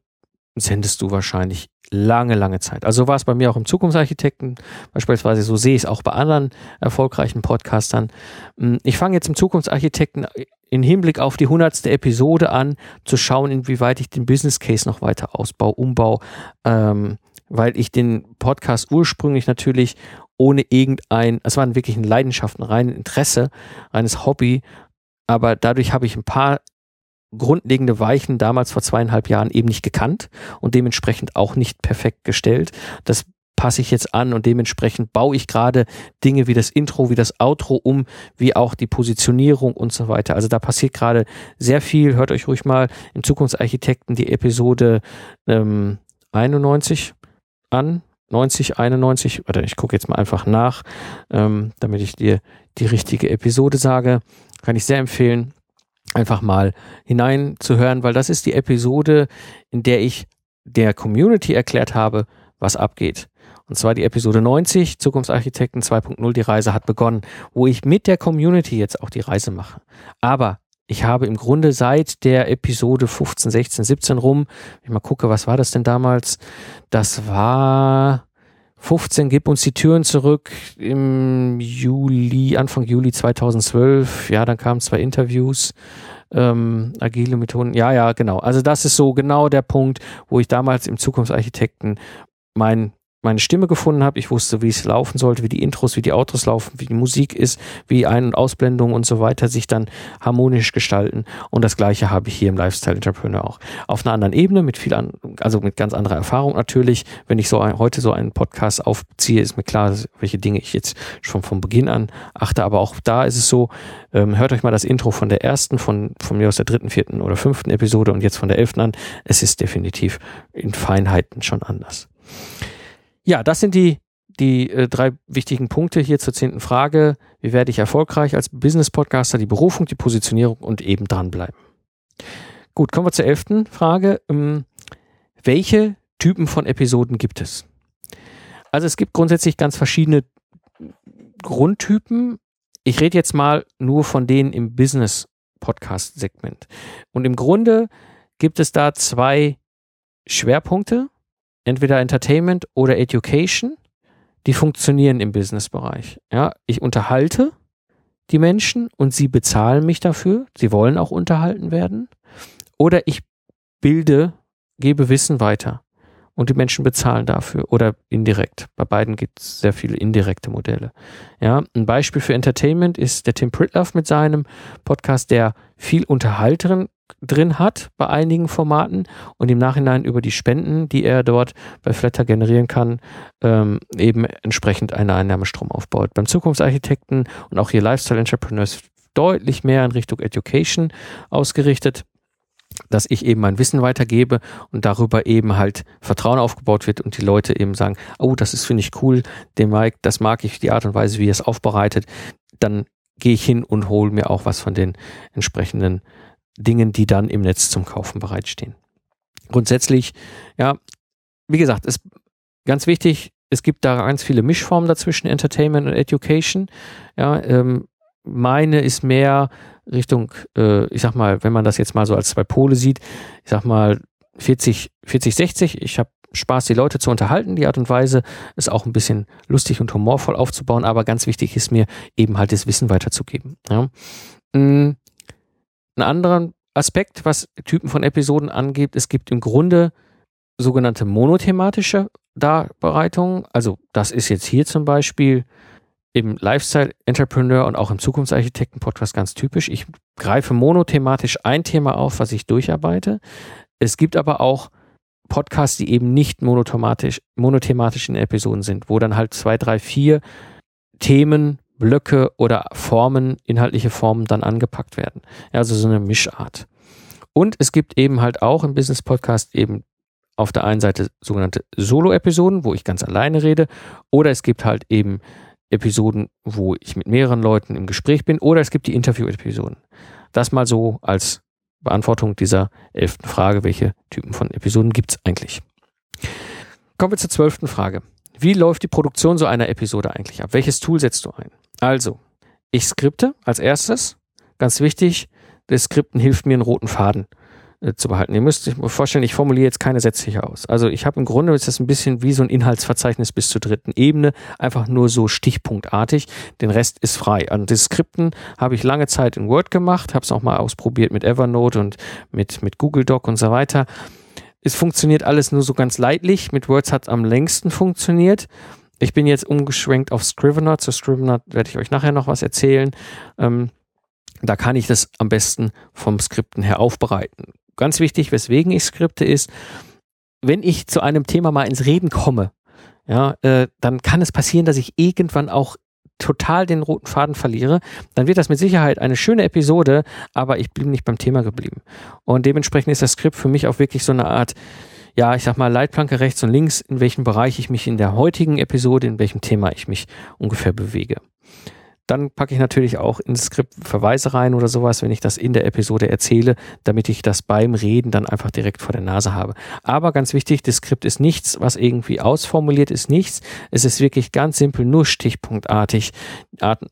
sendest du wahrscheinlich lange, lange Zeit. Also war es bei mir auch im Zukunftsarchitekten beispielsweise, so sehe ich es auch bei anderen erfolgreichen Podcastern. Hm, ich fange jetzt im Zukunftsarchitekten in Hinblick auf die hundertste Episode an, zu schauen, inwieweit ich den Business Case noch weiter ausbaue, umbau, ähm, weil ich den Podcast ursprünglich natürlich ohne irgendein, es war wirklich eine Leidenschaft, ein reines Interesse, reines Hobby, aber dadurch habe ich ein paar grundlegende Weichen damals vor zweieinhalb Jahren eben nicht gekannt und dementsprechend auch nicht perfekt gestellt. Das passe ich jetzt an und dementsprechend baue ich gerade Dinge wie das Intro, wie das Outro um, wie auch die Positionierung und so weiter. Also da passiert gerade sehr viel. Hört euch ruhig mal im Zukunftsarchitekten die Episode ähm, 91 an. 90, 91, oder ich gucke jetzt mal einfach nach, ähm, damit ich dir die richtige Episode sage. Kann ich sehr empfehlen einfach mal hineinzuhören, weil das ist die Episode, in der ich der Community erklärt habe, was abgeht. Und zwar die Episode 90, Zukunftsarchitekten 2.0, die Reise hat begonnen, wo ich mit der Community jetzt auch die Reise mache. Aber ich habe im Grunde seit der Episode 15, 16, 17 rum, ich mal gucke, was war das denn damals? Das war 15, gib uns die Türen zurück im Juli, Anfang Juli 2012. Ja, dann kamen zwei Interviews. Ähm, agile Methoden. Ja, ja, genau. Also das ist so genau der Punkt, wo ich damals im Zukunftsarchitekten mein meine Stimme gefunden habe. Ich wusste, wie es laufen sollte, wie die Intros, wie die Outros laufen, wie die Musik ist, wie Ein- und Ausblendungen und so weiter sich dann harmonisch gestalten. Und das Gleiche habe ich hier im Lifestyle Entrepreneur auch. Auf einer anderen Ebene, mit viel an, also mit ganz anderer Erfahrung natürlich. Wenn ich so ein, heute so einen Podcast aufziehe, ist mir klar, welche Dinge ich jetzt schon von Beginn an achte. Aber auch da ist es so, ähm, hört euch mal das Intro von der ersten, von, von mir aus der dritten, vierten oder fünften Episode und jetzt von der elften an. Es ist definitiv in Feinheiten schon anders. Ja, das sind die, die äh, drei wichtigen Punkte hier zur zehnten Frage. Wie werde ich erfolgreich als Business-Podcaster? Die Berufung, die Positionierung und eben dranbleiben. Gut, kommen wir zur elften Frage. Ähm, welche Typen von Episoden gibt es? Also es gibt grundsätzlich ganz verschiedene Grundtypen. Ich rede jetzt mal nur von denen im Business-Podcast-Segment. Und im Grunde gibt es da zwei Schwerpunkte entweder Entertainment oder Education, die funktionieren im Businessbereich. Ja, ich unterhalte die Menschen und sie bezahlen mich dafür. Sie wollen auch unterhalten werden. Oder ich bilde, gebe Wissen weiter und die Menschen bezahlen dafür oder indirekt. Bei beiden gibt es sehr viele indirekte Modelle. Ja, ein Beispiel für Entertainment ist der Tim Pritloff mit seinem Podcast, der viel Unterhalterin drin hat bei einigen Formaten und im Nachhinein über die Spenden, die er dort bei Flatter generieren kann, ähm, eben entsprechend einen Einnahmestrom aufbaut. Beim Zukunftsarchitekten und auch hier Lifestyle Entrepreneurs deutlich mehr in Richtung Education ausgerichtet dass ich eben mein Wissen weitergebe und darüber eben halt Vertrauen aufgebaut wird und die Leute eben sagen, oh, das ist, finde ich cool, dem Mike, das mag ich, die Art und Weise, wie er es aufbereitet, dann gehe ich hin und hole mir auch was von den entsprechenden Dingen, die dann im Netz zum Kaufen bereitstehen. Grundsätzlich, ja, wie gesagt, ist ganz wichtig, es gibt da ganz viele Mischformen dazwischen Entertainment und Education. Ja, ähm, meine ist mehr Richtung, äh, ich sag mal, wenn man das jetzt mal so als zwei Pole sieht, ich sag mal 40, 40, 60. Ich habe Spaß, die Leute zu unterhalten. Die Art und Weise ist auch ein bisschen lustig und humorvoll aufzubauen, aber ganz wichtig ist mir eben halt das Wissen weiterzugeben. Ja. Mm, ein anderer Aspekt, was Typen von Episoden angeht, es gibt im Grunde sogenannte monothematische Darbereitungen. Also das ist jetzt hier zum Beispiel im Lifestyle Entrepreneur und auch im Zukunftsarchitekten Podcast ganz typisch. Ich greife monothematisch ein Thema auf, was ich durcharbeite. Es gibt aber auch Podcasts, die eben nicht monothematisch, monothematisch in Episoden sind, wo dann halt zwei, drei, vier Themen Blöcke oder Formen, inhaltliche Formen dann angepackt werden. Ja, also so eine Mischart. Und es gibt eben halt auch im Business Podcast eben auf der einen Seite sogenannte Solo-Episoden, wo ich ganz alleine rede, oder es gibt halt eben Episoden, wo ich mit mehreren Leuten im Gespräch bin, oder es gibt die Interview-Episoden. Das mal so als Beantwortung dieser elften Frage, welche Typen von Episoden gibt es eigentlich? Kommen wir zur zwölften Frage. Wie läuft die Produktion so einer Episode eigentlich ab? Welches Tool setzt du ein? Also, ich skripte als erstes. Ganz wichtig, das Skripten hilft mir, einen roten Faden äh, zu behalten. Ihr müsst euch vorstellen, ich formuliere jetzt keine Sätze hier aus. Also ich habe im Grunde ist das ein bisschen wie so ein Inhaltsverzeichnis bis zur dritten Ebene, einfach nur so stichpunktartig. Den Rest ist frei. Und das Skripten habe ich lange Zeit in Word gemacht, habe es auch mal ausprobiert mit Evernote und mit, mit Google Doc und so weiter. Es funktioniert alles nur so ganz leidlich. Mit Words hat es am längsten funktioniert. Ich bin jetzt umgeschwenkt auf Scrivener. Zu Scrivener werde ich euch nachher noch was erzählen. Ähm, da kann ich das am besten vom Skripten her aufbereiten. Ganz wichtig, weswegen ich skripte, ist, wenn ich zu einem Thema mal ins Reden komme, ja, äh, dann kann es passieren, dass ich irgendwann auch total den roten Faden verliere, dann wird das mit Sicherheit eine schöne Episode, aber ich bin nicht beim Thema geblieben. Und dementsprechend ist das Skript für mich auch wirklich so eine Art, ja, ich sag mal, Leitplanke rechts und links, in welchem Bereich ich mich in der heutigen Episode, in welchem Thema ich mich ungefähr bewege. Dann packe ich natürlich auch ins Skript Verweise rein oder sowas, wenn ich das in der Episode erzähle, damit ich das beim Reden dann einfach direkt vor der Nase habe. Aber ganz wichtig, das Skript ist nichts, was irgendwie ausformuliert ist, nichts. Es ist wirklich ganz simpel, nur stichpunktartig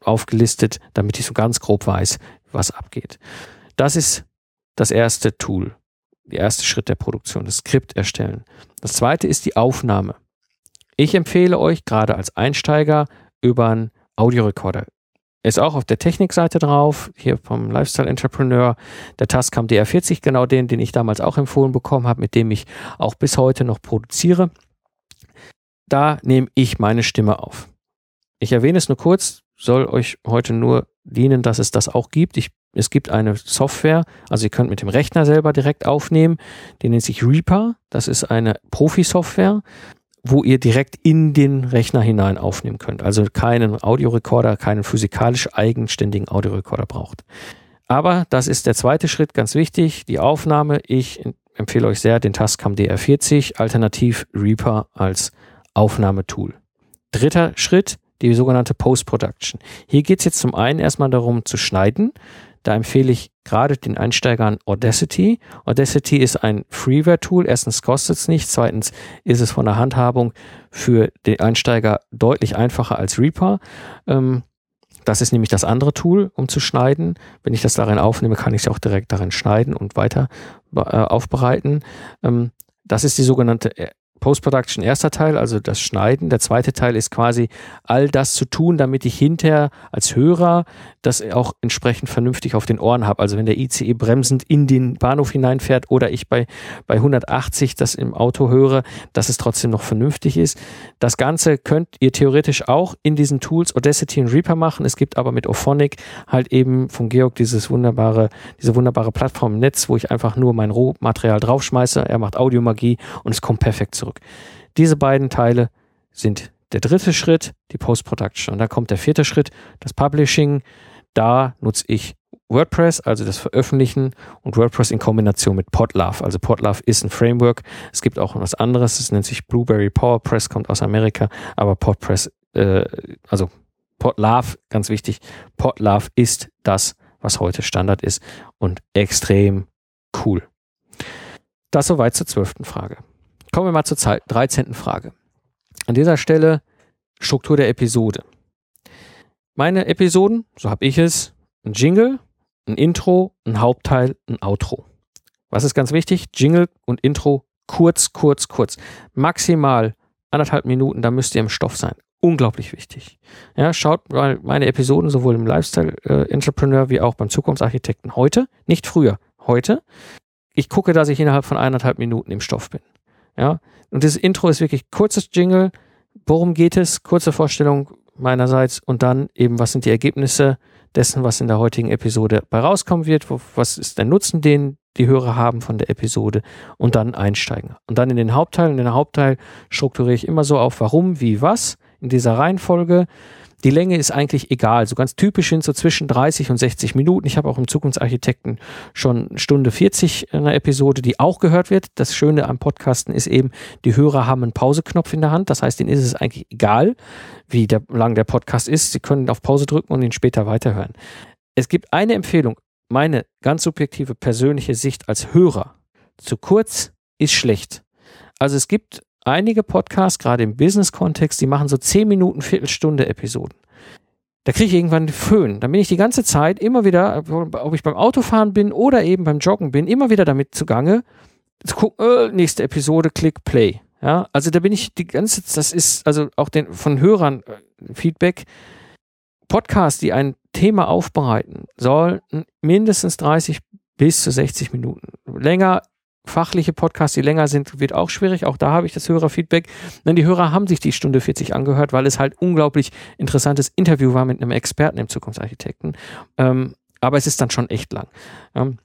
aufgelistet, damit ich so ganz grob weiß, was abgeht. Das ist das erste Tool, der erste Schritt der Produktion, das Skript erstellen. Das zweite ist die Aufnahme. Ich empfehle euch gerade als Einsteiger über einen Audiorekorder ist auch auf der Technikseite drauf, hier vom Lifestyle Entrepreneur, der Tascam DR40, genau den, den ich damals auch empfohlen bekommen habe, mit dem ich auch bis heute noch produziere. Da nehme ich meine Stimme auf. Ich erwähne es nur kurz, soll euch heute nur dienen, dass es das auch gibt. Ich, es gibt eine Software, also ihr könnt mit dem Rechner selber direkt aufnehmen, die nennt sich Reaper. Das ist eine Profi-Software wo ihr direkt in den Rechner hinein aufnehmen könnt. Also keinen Audiorekorder, keinen physikalisch eigenständigen Audiorekorder braucht. Aber das ist der zweite Schritt, ganz wichtig, die Aufnahme. Ich empfehle euch sehr den Tascam DR40, alternativ Reaper als Aufnahmetool. Dritter Schritt, die sogenannte Post-Production. Hier geht es jetzt zum einen erstmal darum zu schneiden. Da empfehle ich gerade den Einsteigern Audacity. Audacity ist ein Freeware-Tool. Erstens kostet es nichts. Zweitens ist es von der Handhabung für den Einsteiger deutlich einfacher als Reaper. Ähm, das ist nämlich das andere Tool, um zu schneiden. Wenn ich das darin aufnehme, kann ich es auch direkt darin schneiden und weiter äh, aufbereiten. Ähm, das ist die sogenannte äh, Post-Production erster Teil, also das Schneiden. Der zweite Teil ist quasi all das zu tun, damit ich hinterher als Hörer das auch entsprechend vernünftig auf den Ohren habe. Also wenn der ICE bremsend in den Bahnhof hineinfährt oder ich bei, bei 180 das im Auto höre, dass es trotzdem noch vernünftig ist. Das Ganze könnt ihr theoretisch auch in diesen Tools Audacity und Reaper machen. Es gibt aber mit Ophonic halt eben von Georg dieses wunderbare, diese wunderbare Plattform im Netz, wo ich einfach nur mein Rohmaterial draufschmeiße. Er macht Audiomagie und es kommt perfekt zurück. Diese beiden Teile sind der dritte Schritt, die Post-Production. Und da kommt der vierte Schritt, das Publishing. Da nutze ich WordPress, also das Veröffentlichen und WordPress in Kombination mit Podlove. Also Podlove ist ein Framework. Es gibt auch was anderes, das nennt sich Blueberry PowerPress, kommt aus Amerika, aber Podpress, äh, also Podlove, ganz wichtig, Podlove ist das, was heute Standard ist und extrem cool. Das soweit zur zwölften Frage. Kommen wir mal zur 13. Frage. An dieser Stelle Struktur der Episode. Meine Episoden, so habe ich es, ein Jingle, ein Intro, ein Hauptteil, ein Outro. Was ist ganz wichtig? Jingle und Intro kurz, kurz, kurz. Maximal anderthalb Minuten, da müsst ihr im Stoff sein. Unglaublich wichtig. Ja, schaut meine Episoden sowohl im Lifestyle äh, Entrepreneur wie auch beim Zukunftsarchitekten heute, nicht früher, heute. Ich gucke, dass ich innerhalb von eineinhalb Minuten im Stoff bin. Ja, und das Intro ist wirklich kurzes Jingle. Worum geht es? Kurze Vorstellung meinerseits und dann eben, was sind die Ergebnisse dessen, was in der heutigen Episode bei rauskommen wird? Was ist der Nutzen, den die Hörer haben von der Episode und dann einsteigen. Und dann in den Hauptteil. In den Hauptteil strukturiere ich immer so auf warum, wie, was in dieser Reihenfolge. Die Länge ist eigentlich egal. So ganz typisch sind so zwischen 30 und 60 Minuten. Ich habe auch im Zukunftsarchitekten schon Stunde 40 in einer Episode, die auch gehört wird. Das Schöne am Podcasten ist eben, die Hörer haben einen Pauseknopf in der Hand. Das heißt, ihnen ist es eigentlich egal, wie der, lang der Podcast ist. Sie können auf Pause drücken und ihn später weiterhören. Es gibt eine Empfehlung, meine ganz subjektive persönliche Sicht als Hörer. Zu kurz ist schlecht. Also es gibt einige Podcasts, gerade im Business-Kontext, die machen so 10 Minuten, Viertelstunde Episoden. Da kriege ich irgendwann Föhn. Dann bin ich die ganze Zeit immer wieder, ob ich beim Autofahren bin oder eben beim Joggen bin, immer wieder damit zugange, zu gucken, äh, nächste Episode, klick Play. Ja, also da bin ich die ganze, das ist also auch den von Hörern äh, Feedback. Podcasts, die ein Thema aufbereiten, sollten mindestens 30 bis zu 60 Minuten. Länger fachliche Podcasts, die länger sind, wird auch schwierig. Auch da habe ich das Hörerfeedback. Denn die Hörer haben sich die Stunde 40 angehört, weil es halt unglaublich interessantes Interview war mit einem Experten im Zukunftsarchitekten. Ähm, aber es ist dann schon echt lang. Ähm,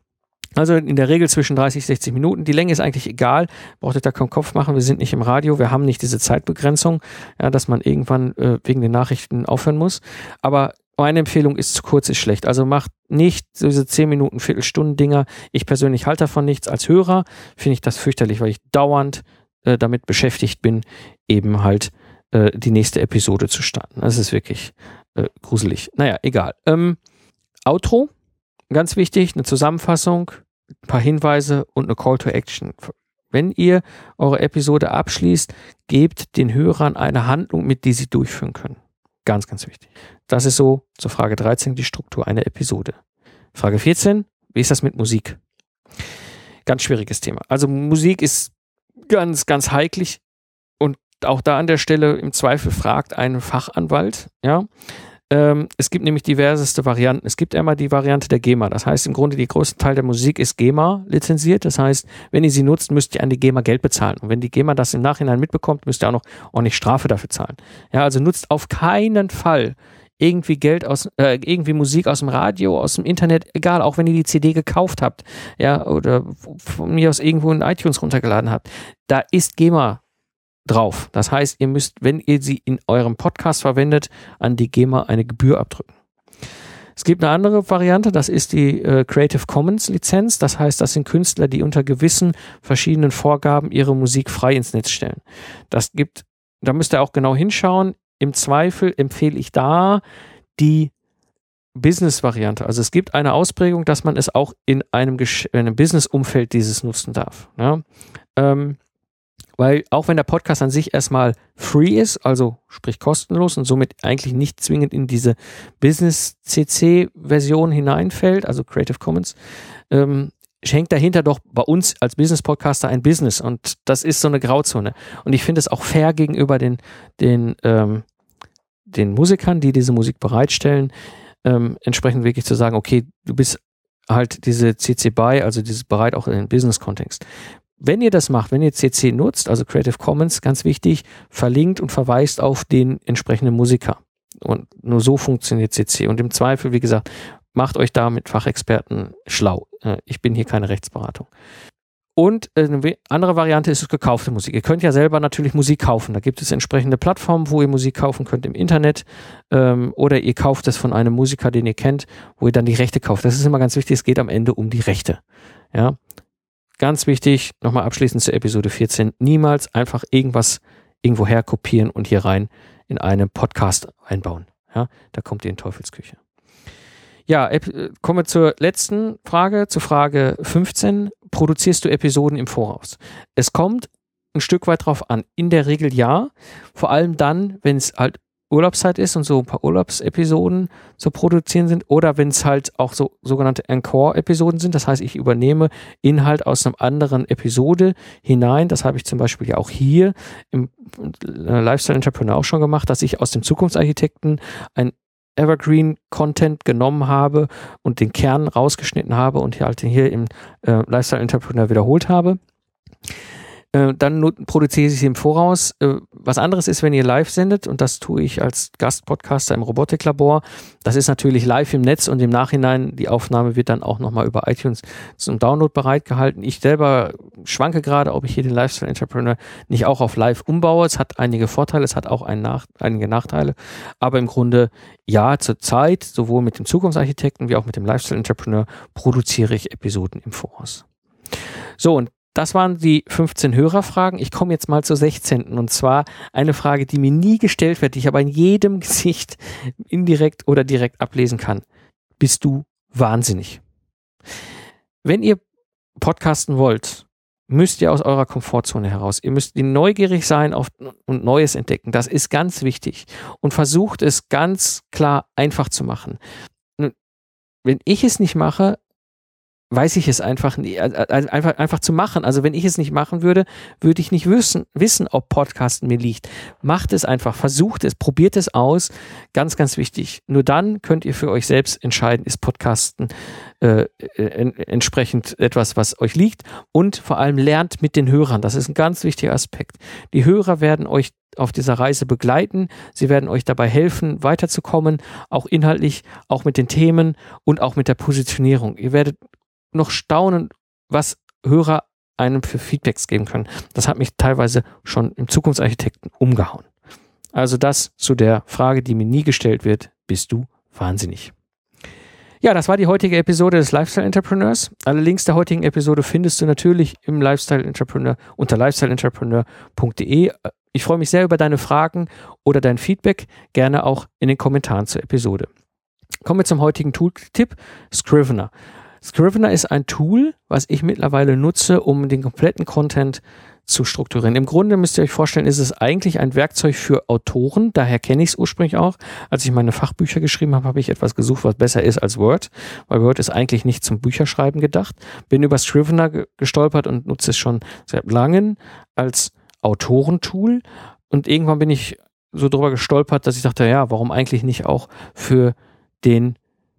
also in der Regel zwischen 30 und 60 Minuten. Die Länge ist eigentlich egal. Braucht euch da keinen Kopf machen. Wir sind nicht im Radio. Wir haben nicht diese Zeitbegrenzung, ja, dass man irgendwann äh, wegen den Nachrichten aufhören muss. Aber meine Empfehlung ist, zu kurz ist schlecht. Also macht nicht diese 10 Minuten, Viertelstunden Dinger. Ich persönlich halte davon nichts. Als Hörer finde ich das fürchterlich, weil ich dauernd äh, damit beschäftigt bin, eben halt äh, die nächste Episode zu starten. Das ist wirklich äh, gruselig. Naja, egal. Ähm, Outro, ganz wichtig, eine Zusammenfassung, ein paar Hinweise und eine Call to Action. Wenn ihr eure Episode abschließt, gebt den Hörern eine Handlung mit, die sie durchführen können. Ganz, ganz wichtig. Das ist so zur Frage 13 die Struktur einer Episode. Frage 14, wie ist das mit Musik? Ganz schwieriges Thema. Also Musik ist ganz, ganz heiklig und auch da an der Stelle im Zweifel fragt einen Fachanwalt, ja. Ähm, es gibt nämlich diverseste Varianten. Es gibt einmal die Variante der GEMA. Das heißt, im Grunde, die größte Teil der Musik ist GEMA lizenziert. Das heißt, wenn ihr sie nutzt, müsst ihr an die GEMA Geld bezahlen. Und wenn die GEMA das im Nachhinein mitbekommt, müsst ihr auch noch ordentlich Strafe dafür zahlen. Ja, also nutzt auf keinen Fall irgendwie Geld aus, äh, irgendwie Musik aus dem Radio, aus dem Internet, egal, auch wenn ihr die CD gekauft habt, ja, oder von mir aus irgendwo in iTunes runtergeladen habt. Da ist GEMA drauf. Das heißt, ihr müsst, wenn ihr sie in eurem Podcast verwendet, an die GEMA eine Gebühr abdrücken. Es gibt eine andere Variante, das ist die äh, Creative Commons Lizenz. Das heißt, das sind Künstler, die unter gewissen verschiedenen Vorgaben ihre Musik frei ins Netz stellen. Das gibt, da müsst ihr auch genau hinschauen. Im Zweifel empfehle ich da die Business-Variante. Also es gibt eine Ausprägung, dass man es auch in einem, einem Business-Umfeld dieses nutzen darf. Ja? Ähm, weil auch wenn der Podcast an sich erstmal free ist, also sprich kostenlos und somit eigentlich nicht zwingend in diese Business-CC-Version hineinfällt, also Creative Commons, ähm, schenkt dahinter doch bei uns als Business-Podcaster ein Business und das ist so eine Grauzone. Und ich finde es auch fair gegenüber den, den, ähm, den Musikern, die diese Musik bereitstellen, ähm, entsprechend wirklich zu sagen, okay, du bist halt diese CC BY, also dieses bereit auch in den Business-Kontext wenn ihr das macht, wenn ihr CC nutzt, also Creative Commons, ganz wichtig, verlinkt und verweist auf den entsprechenden Musiker. Und nur so funktioniert CC. Und im Zweifel, wie gesagt, macht euch da mit Fachexperten schlau. Äh, ich bin hier keine Rechtsberatung. Und äh, eine andere Variante ist gekaufte Musik. Ihr könnt ja selber natürlich Musik kaufen. Da gibt es entsprechende Plattformen, wo ihr Musik kaufen könnt im Internet. Ähm, oder ihr kauft es von einem Musiker, den ihr kennt, wo ihr dann die Rechte kauft. Das ist immer ganz wichtig. Es geht am Ende um die Rechte. Ja, Ganz wichtig, nochmal abschließend zur Episode 14, niemals einfach irgendwas irgendwo her kopieren und hier rein in einen Podcast einbauen. Ja, da kommt ihr in Teufelsküche. Ja, kommen wir zur letzten Frage, zur Frage 15. Produzierst du Episoden im Voraus? Es kommt ein Stück weit drauf an. In der Regel ja. Vor allem dann, wenn es halt Urlaubszeit ist und so ein paar Urlaubsepisoden zu produzieren sind oder wenn es halt auch so sogenannte Encore-Episoden sind. Das heißt, ich übernehme Inhalt aus einem anderen Episode hinein. Das habe ich zum Beispiel ja auch hier im äh, Lifestyle Entrepreneur auch schon gemacht, dass ich aus dem Zukunftsarchitekten ein Evergreen Content genommen habe und den Kern rausgeschnitten habe und hier halt hier im äh, Lifestyle Entrepreneur wiederholt habe. Äh, dann produziere ich sie im Voraus. Äh, was anderes ist, wenn ihr live sendet, und das tue ich als Gastpodcaster im Robotiklabor. Das ist natürlich live im Netz und im Nachhinein, die Aufnahme wird dann auch nochmal über iTunes zum Download bereitgehalten. Ich selber schwanke gerade, ob ich hier den Lifestyle Entrepreneur nicht auch auf live umbaue. Es hat einige Vorteile, es hat auch Nach einige Nachteile. Aber im Grunde, ja, zur Zeit, sowohl mit dem Zukunftsarchitekten wie auch mit dem Lifestyle Entrepreneur, produziere ich Episoden im Voraus. So, und das waren die 15 Hörerfragen. Ich komme jetzt mal zur 16. Und zwar eine Frage, die mir nie gestellt wird, die ich aber in jedem Gesicht indirekt oder direkt ablesen kann. Bist du wahnsinnig? Wenn ihr podcasten wollt, müsst ihr aus eurer Komfortzone heraus. Ihr müsst neugierig sein auf, und Neues entdecken. Das ist ganz wichtig. Und versucht es ganz klar einfach zu machen. Wenn ich es nicht mache, weiß ich es einfach, einfach, einfach zu machen. Also wenn ich es nicht machen würde, würde ich nicht wissen, wissen, ob Podcasten mir liegt. Macht es einfach, versucht es, probiert es aus. Ganz, ganz wichtig. Nur dann könnt ihr für euch selbst entscheiden, ist Podcasten äh, en entsprechend etwas, was euch liegt. Und vor allem lernt mit den Hörern. Das ist ein ganz wichtiger Aspekt. Die Hörer werden euch auf dieser Reise begleiten. Sie werden euch dabei helfen, weiterzukommen, auch inhaltlich, auch mit den Themen und auch mit der Positionierung. Ihr werdet noch staunen, was Hörer einem für Feedbacks geben können. Das hat mich teilweise schon im Zukunftsarchitekten umgehauen. Also das zu der Frage, die mir nie gestellt wird, bist du wahnsinnig? Ja, das war die heutige Episode des Lifestyle Entrepreneurs. Alle Links der heutigen Episode findest du natürlich im Lifestyle Entrepreneur unter lifestyleentrepreneur.de. Ich freue mich sehr über deine Fragen oder dein Feedback, gerne auch in den Kommentaren zur Episode. Kommen wir zum heutigen Tooltip, Scrivener. Scrivener ist ein Tool, was ich mittlerweile nutze, um den kompletten Content zu strukturieren. Im Grunde müsst ihr euch vorstellen, ist es eigentlich ein Werkzeug für Autoren. Daher kenne ich es ursprünglich auch. Als ich meine Fachbücher geschrieben habe, habe ich etwas gesucht, was besser ist als Word, weil Word ist eigentlich nicht zum Bücherschreiben gedacht. Bin über Scrivener gestolpert und nutze es schon seit langem als Autorentool. Und irgendwann bin ich so drüber gestolpert, dass ich dachte, ja, warum eigentlich nicht auch für den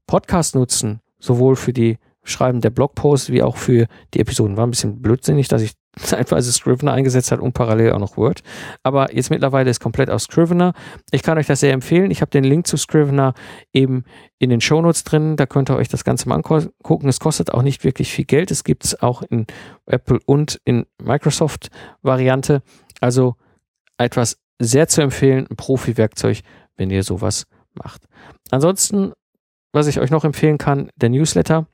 Podcast nutzen? Sowohl für die Schreiben der Blogposts wie auch für die Episoden. War ein bisschen blödsinnig, dass ich zeitweise Scrivener eingesetzt hat und parallel auch noch Word. Aber jetzt mittlerweile ist komplett auf Scrivener. Ich kann euch das sehr empfehlen. Ich habe den Link zu Scrivener eben in den Shownotes drin. Da könnt ihr euch das Ganze mal angucken. Es kostet auch nicht wirklich viel Geld. Es gibt es auch in Apple und in Microsoft Variante. Also etwas sehr zu empfehlen, ein Profi-Werkzeug, wenn ihr sowas macht. Ansonsten, was ich euch noch empfehlen kann, der Newsletter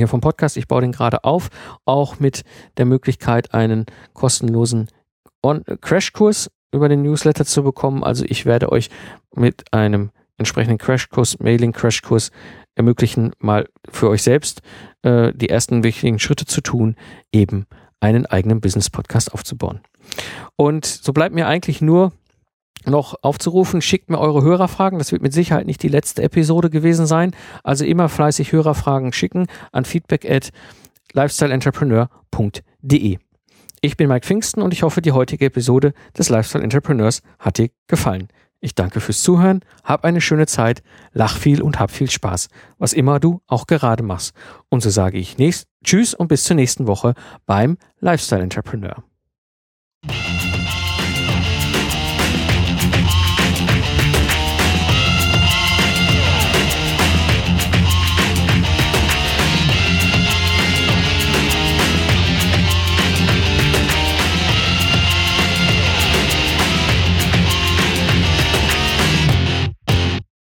hier vom Podcast. Ich baue den gerade auf, auch mit der Möglichkeit, einen kostenlosen Crashkurs über den Newsletter zu bekommen. Also ich werde euch mit einem entsprechenden Crashkurs, Mailing-Crashkurs ermöglichen, mal für euch selbst äh, die ersten wichtigen Schritte zu tun, eben einen eigenen Business-Podcast aufzubauen. Und so bleibt mir eigentlich nur noch aufzurufen. Schickt mir eure Hörerfragen. Das wird mit Sicherheit nicht die letzte Episode gewesen sein. Also immer fleißig Hörerfragen schicken an feedback at lifestyleentrepreneur.de. Ich bin Mike Pfingsten und ich hoffe, die heutige Episode des Lifestyle Entrepreneurs hat dir gefallen. Ich danke fürs Zuhören, hab eine schöne Zeit, lach viel und hab viel Spaß, was immer du auch gerade machst. Und so sage ich nächst, Tschüss und bis zur nächsten Woche beim Lifestyle Entrepreneur.